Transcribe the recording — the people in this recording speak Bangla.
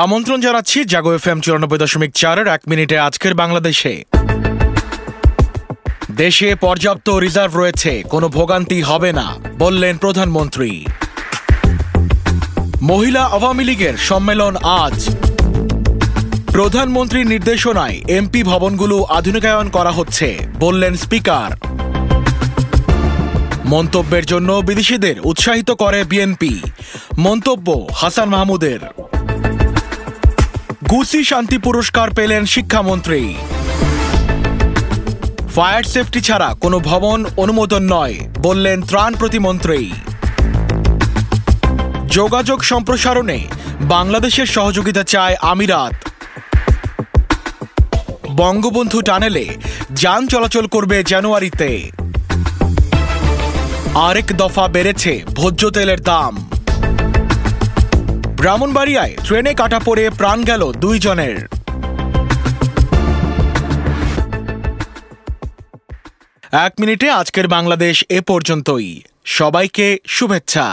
আমন্ত্রণ জানাচ্ছি জাগো এফ এম চুরানব্বই দশমিক চারের এক মিনিটে আজকের বাংলাদেশে। দেশে পর্যাপ্ত রিজার্ভ রয়েছে, কোনো ভোগান্তি হবে না, বললেন প্রধানমন্ত্রী। মহিলা আওয়ামী লীগের সম্মেলন আজ। প্রধানমন্ত্রীর নির্দেশনায় এমপি ভবনগুলো আধুনিকায়ন করা হচ্ছে, বললেন স্পিকার। মন্তব্যের জন্য বিদেশিদের উৎসাহিত করে বিএনপি। মন্তব্য হাসান মাহমুদের। গুসি শান্তি পুরস্কার পেলেন শিক্ষামন্ত্রী। ফায়ার সেফটি ছাড়া কোনো ভবন অনুমোদন নয়, বললেন ত্রাণ প্রতিমন্ত্রী। যোগাযোগ সম্প্রসারণে বাংলাদেশের সহযোগিতা চায় আমিরাত। বঙ্গবন্ধু টানেলে যান চলাচল করবে জানুয়ারিতে। আরেক দফা বেড়েছে ভোজ্য তেলের দাম। ব্রাহ্মণবাড়িয়ায় ট্রেনে কাটা পড়ে প্রাণ গেল দুইজনের। এক মিনিটে আজকের বাংলাদেশ এ পর্যন্তই। সবাইকে শুভেচ্ছা।